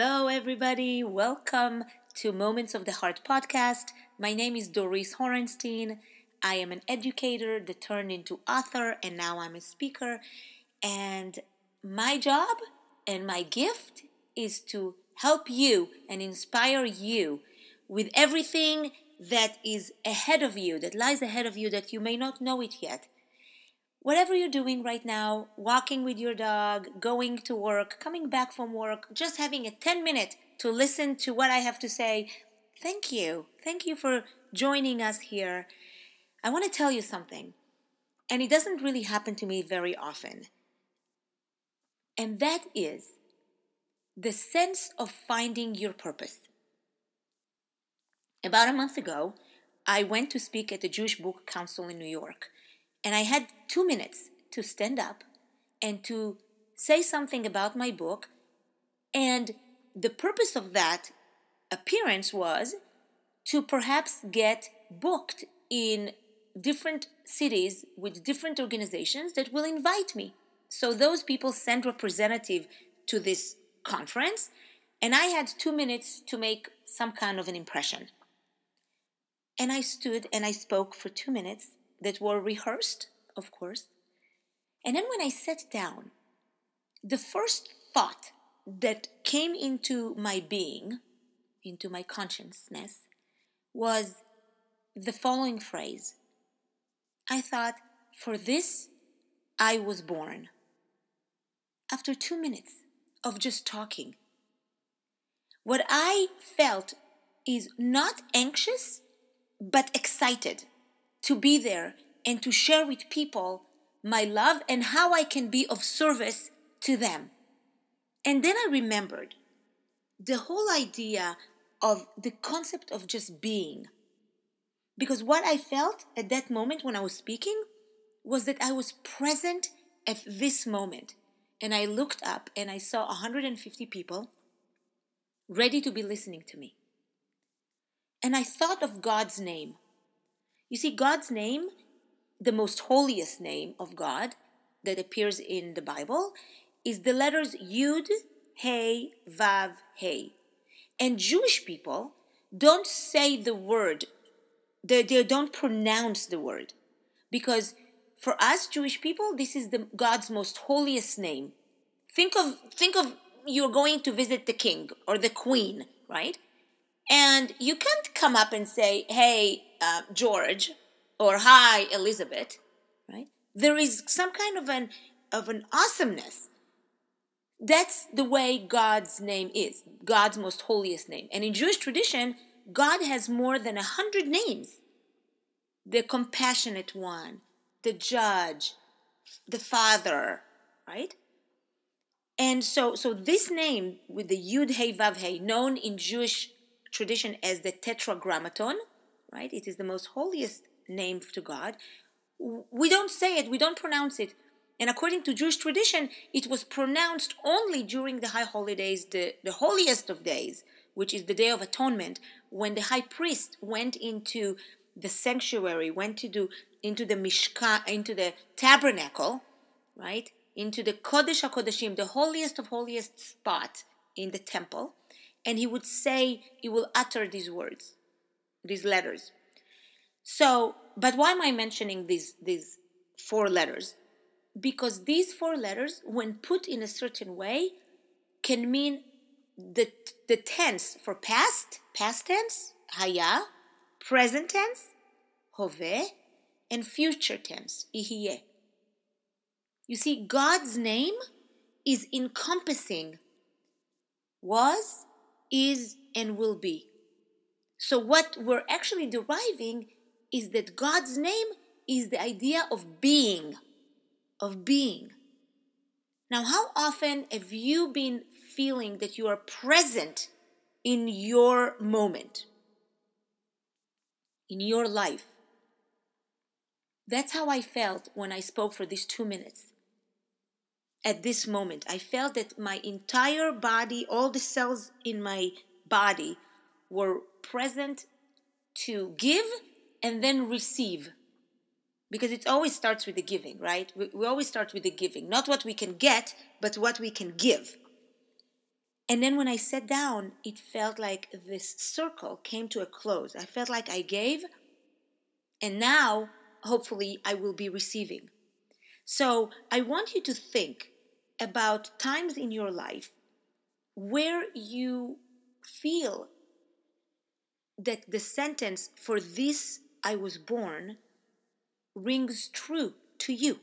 Hello, everybody. Welcome to Moments of the Heart podcast. My name is Doris Horenstein. I am an educator that turned into author, and now I'm a speaker. And my job and my gift is to help you and inspire you with everything that is ahead of you, that lies ahead of you, that you may not know it yet whatever you're doing right now, walking with your dog, going to work, coming back from work, just having a 10 minute to listen to what I have to say, thank you. Thank you for joining us here. I want to tell you something, and it doesn't really happen to me very often. And that is the sense of finding your purpose. About a month ago, I went to speak at the Jewish Book Council in New York. And I had two minutes to stand up and to say something about my book. And the purpose of that appearance was to perhaps get booked in different cities with different organizations that will invite me. So those people send representative to this conference, and I had two minutes to make some kind of an impression. And I stood and I spoke for two minutes, that were rehearsed, of course. And then when I sat down, the first thought that came into my being, into my consciousness, was the following phrase I thought, for this I was born. After two minutes of just talking, what I felt is not anxious, but excited to be there and to share with people my love and how I can be of service to them. And then I remembered the whole idea of the concept of just being. Because what I felt at that moment when I was speaking was that I was present at this moment. And I looked up and I saw 150 people ready to be listening to me. And I thought of God's name you see, God's name, the most holiest name of God that appears in the Bible, is the letters Yud, Hey, Vav, Hey. And Jewish people don't say the word, they, they don't pronounce the word. Because for us Jewish people, this is the God's most holiest name. Think of think of you're going to visit the king or the queen, right? And you can't come up and say, hey, uh, George, or hi, Elizabeth, right? There is some kind of an, of an awesomeness. That's the way God's name is, God's most holiest name. And in Jewish tradition, God has more than a hundred names. The compassionate one, the judge, the father, right? And so, so this name with the Yud Hey Vav Hey, known in Jewish tradition as the Tetragrammaton, right? It is the most holiest name to God. We don't say it, we don't pronounce it. And according to Jewish tradition, it was pronounced only during the high holidays, the, the holiest of days, which is the Day of Atonement, when the high priest went into the sanctuary, went to do into the mishkan, into the tabernacle, right? Into the Kodesh HaKodeshim, the holiest of holiest spot in the temple and he would say, he will utter these words, these letters. So, but why am I mentioning these, these four letters? Because these four letters, when put in a certain way, can mean the, the tense for past, past tense, haya, present tense, hove, and future tense, ihye. You see, God's name is encompassing was, is and will be. So, what we're actually deriving is that God's name is the idea of being, of being. Now, how often have you been feeling that you are present in your moment, in your life? That's how I felt when I spoke for these two minutes at this moment. I felt that my entire body, all the cells in my body were present to give and then receive. Because it always starts with the giving, right? We, we always start with the giving. Not what we can get, but what we can give. And then when I sat down, it felt like this circle came to a close. I felt like I gave, and now, hopefully, I will be receiving. So I want you to think about times in your life where you feel that the sentence, for this I was born, rings true to you.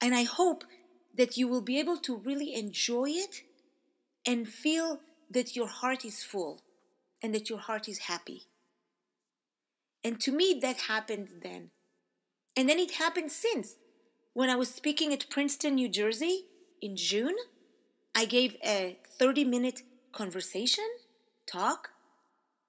And I hope that you will be able to really enjoy it and feel that your heart is full and that your heart is happy. And to me, that happened then. And then it happened since. When I was speaking at Princeton, New Jersey in June, I gave a 30 minute conversation talk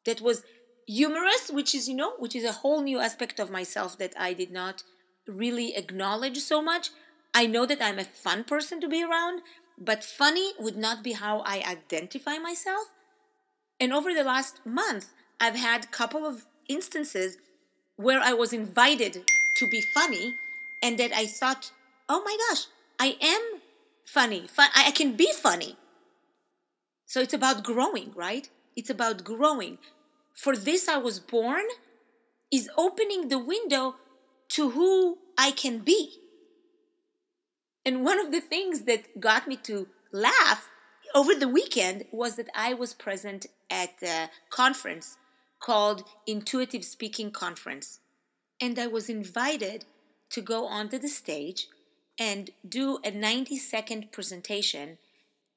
that was humorous, which is, you know, which is a whole new aspect of myself that I did not really acknowledge so much. I know that I'm a fun person to be around, but funny would not be how I identify myself. And over the last month, I've had a couple of instances where I was invited to be funny and that I thought, oh my gosh, I am funny. Fun- I can be funny. So it's about growing, right? It's about growing. For this I was born is opening the window to who I can be. And one of the things that got me to laugh over the weekend was that I was present at a conference called Intuitive Speaking Conference. And I was invited to go onto the stage and do a 90 second presentation,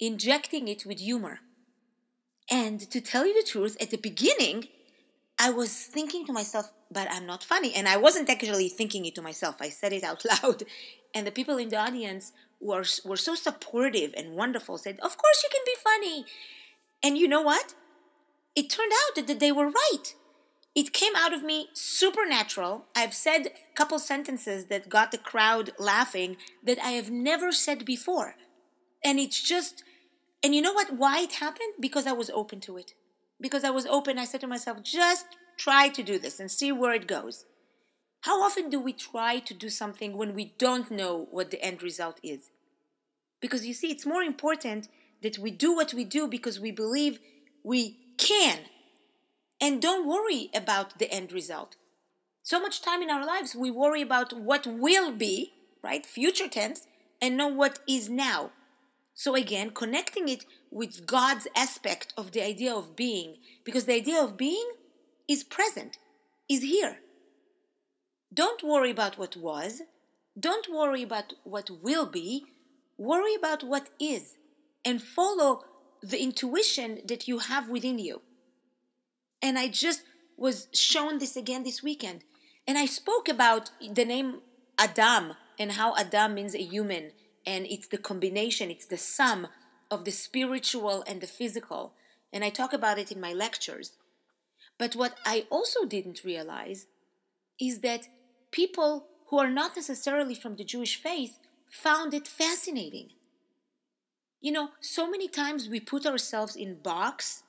injecting it with humor. And to tell you the truth, at the beginning, I was thinking to myself, but I'm not funny. And I wasn't actually thinking it to myself. I said it out loud. And the people in the audience were, were so supportive and wonderful, said, Of course you can be funny. And you know what? It turned out that they were right. It came out of me supernatural. I've said a couple sentences that got the crowd laughing that I have never said before. And it's just, and you know what? Why it happened? Because I was open to it. Because I was open, I said to myself, just try to do this and see where it goes. How often do we try to do something when we don't know what the end result is? Because you see, it's more important that we do what we do because we believe we can. And don't worry about the end result. So much time in our lives, we worry about what will be, right? Future tense, and not what is now. So again, connecting it with God's aspect of the idea of being, because the idea of being is present, is here. Don't worry about what was. Don't worry about what will be. Worry about what is and follow the intuition that you have within you. And I just was shown this again this weekend. And I spoke about the name Adam and how Adam means a human and it's the combination, it's the sum of the spiritual and the physical. And I talk about it in my lectures. But what I also didn't realize is that people who are not necessarily from the Jewish faith found it fascinating. You know, so many times we put ourselves in box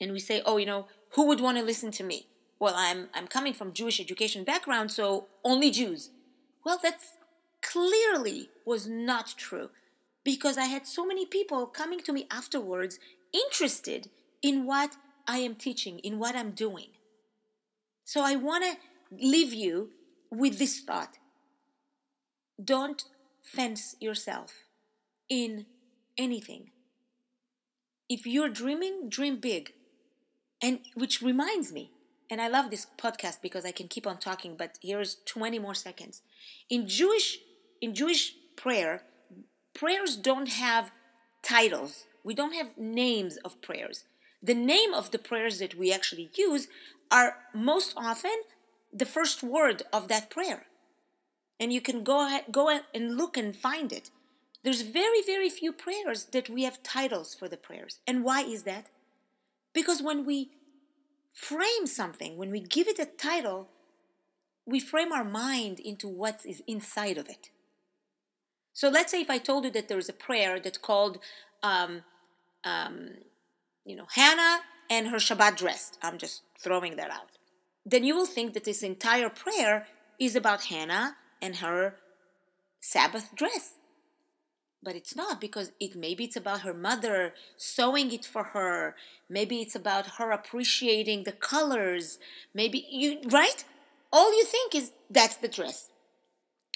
and we say, "Oh, you know, who would want to listen to me?" Well, I'm I'm coming from Jewish education background, so only Jews. Well, that clearly was not true because I had so many people coming to me afterwards interested in what I am teaching, in what I'm doing. So I want to leave you with this thought don't fence yourself in anything. If you're dreaming, dream big. And which reminds me, and I love this podcast because I can keep on talking, but here's 20 more seconds. In Jewish in Jewish prayer, prayers don't have titles. We don't have names of prayers. The name of the prayers that we actually use are most often the first word of that prayer. And you can go ahead, go and look and find it. There's very, very few prayers that we have titles for the prayers. And why is that? Because when we frame something, when we give it a title, we frame our mind into what is inside of it. So let's say if I told you that there is a prayer that's called, um, um, you know, Hannah and her Shabbat dress. I'm just throwing that out. Then you will think that this entire prayer is about Hannah and her Sabbath dress. But it's not because it maybe it's about her mother sewing it for her. Maybe it's about her appreciating the colors. Maybe you right? All you think is that's the dress.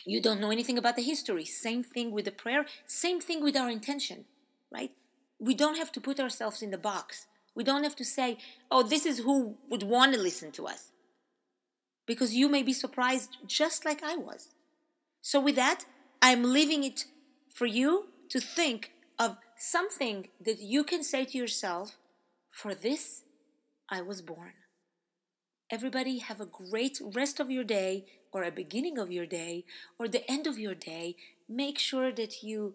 You don't know anything about the history. Same thing with the prayer. Same thing with our intention right? We don't have to put ourselves in the box. We don't have to say oh this is who would want to listen to us. Because you may be surprised just like i was. So with that i'm leaving it for you to think of something that you can say to yourself, For this I was born. Everybody have a great rest of your day, or a beginning of your day, or the end of your day. Make sure that you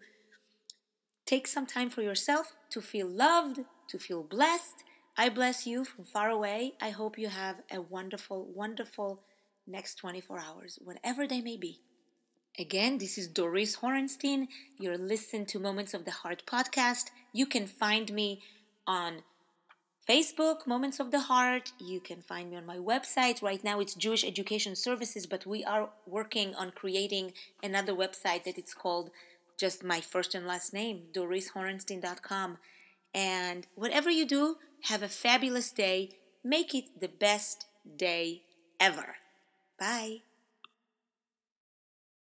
take some time for yourself to feel loved, to feel blessed. I bless you from far away. I hope you have a wonderful, wonderful next 24 hours, whatever they may be. Again, this is Doris Horenstein. You're listening to Moments of the Heart podcast. You can find me on Facebook, Moments of the Heart. You can find me on my website. Right now it's Jewish Education Services, but we are working on creating another website that it's called just my first and last name, dorishorenstein.com. And whatever you do, have a fabulous day. Make it the best day ever. Bye.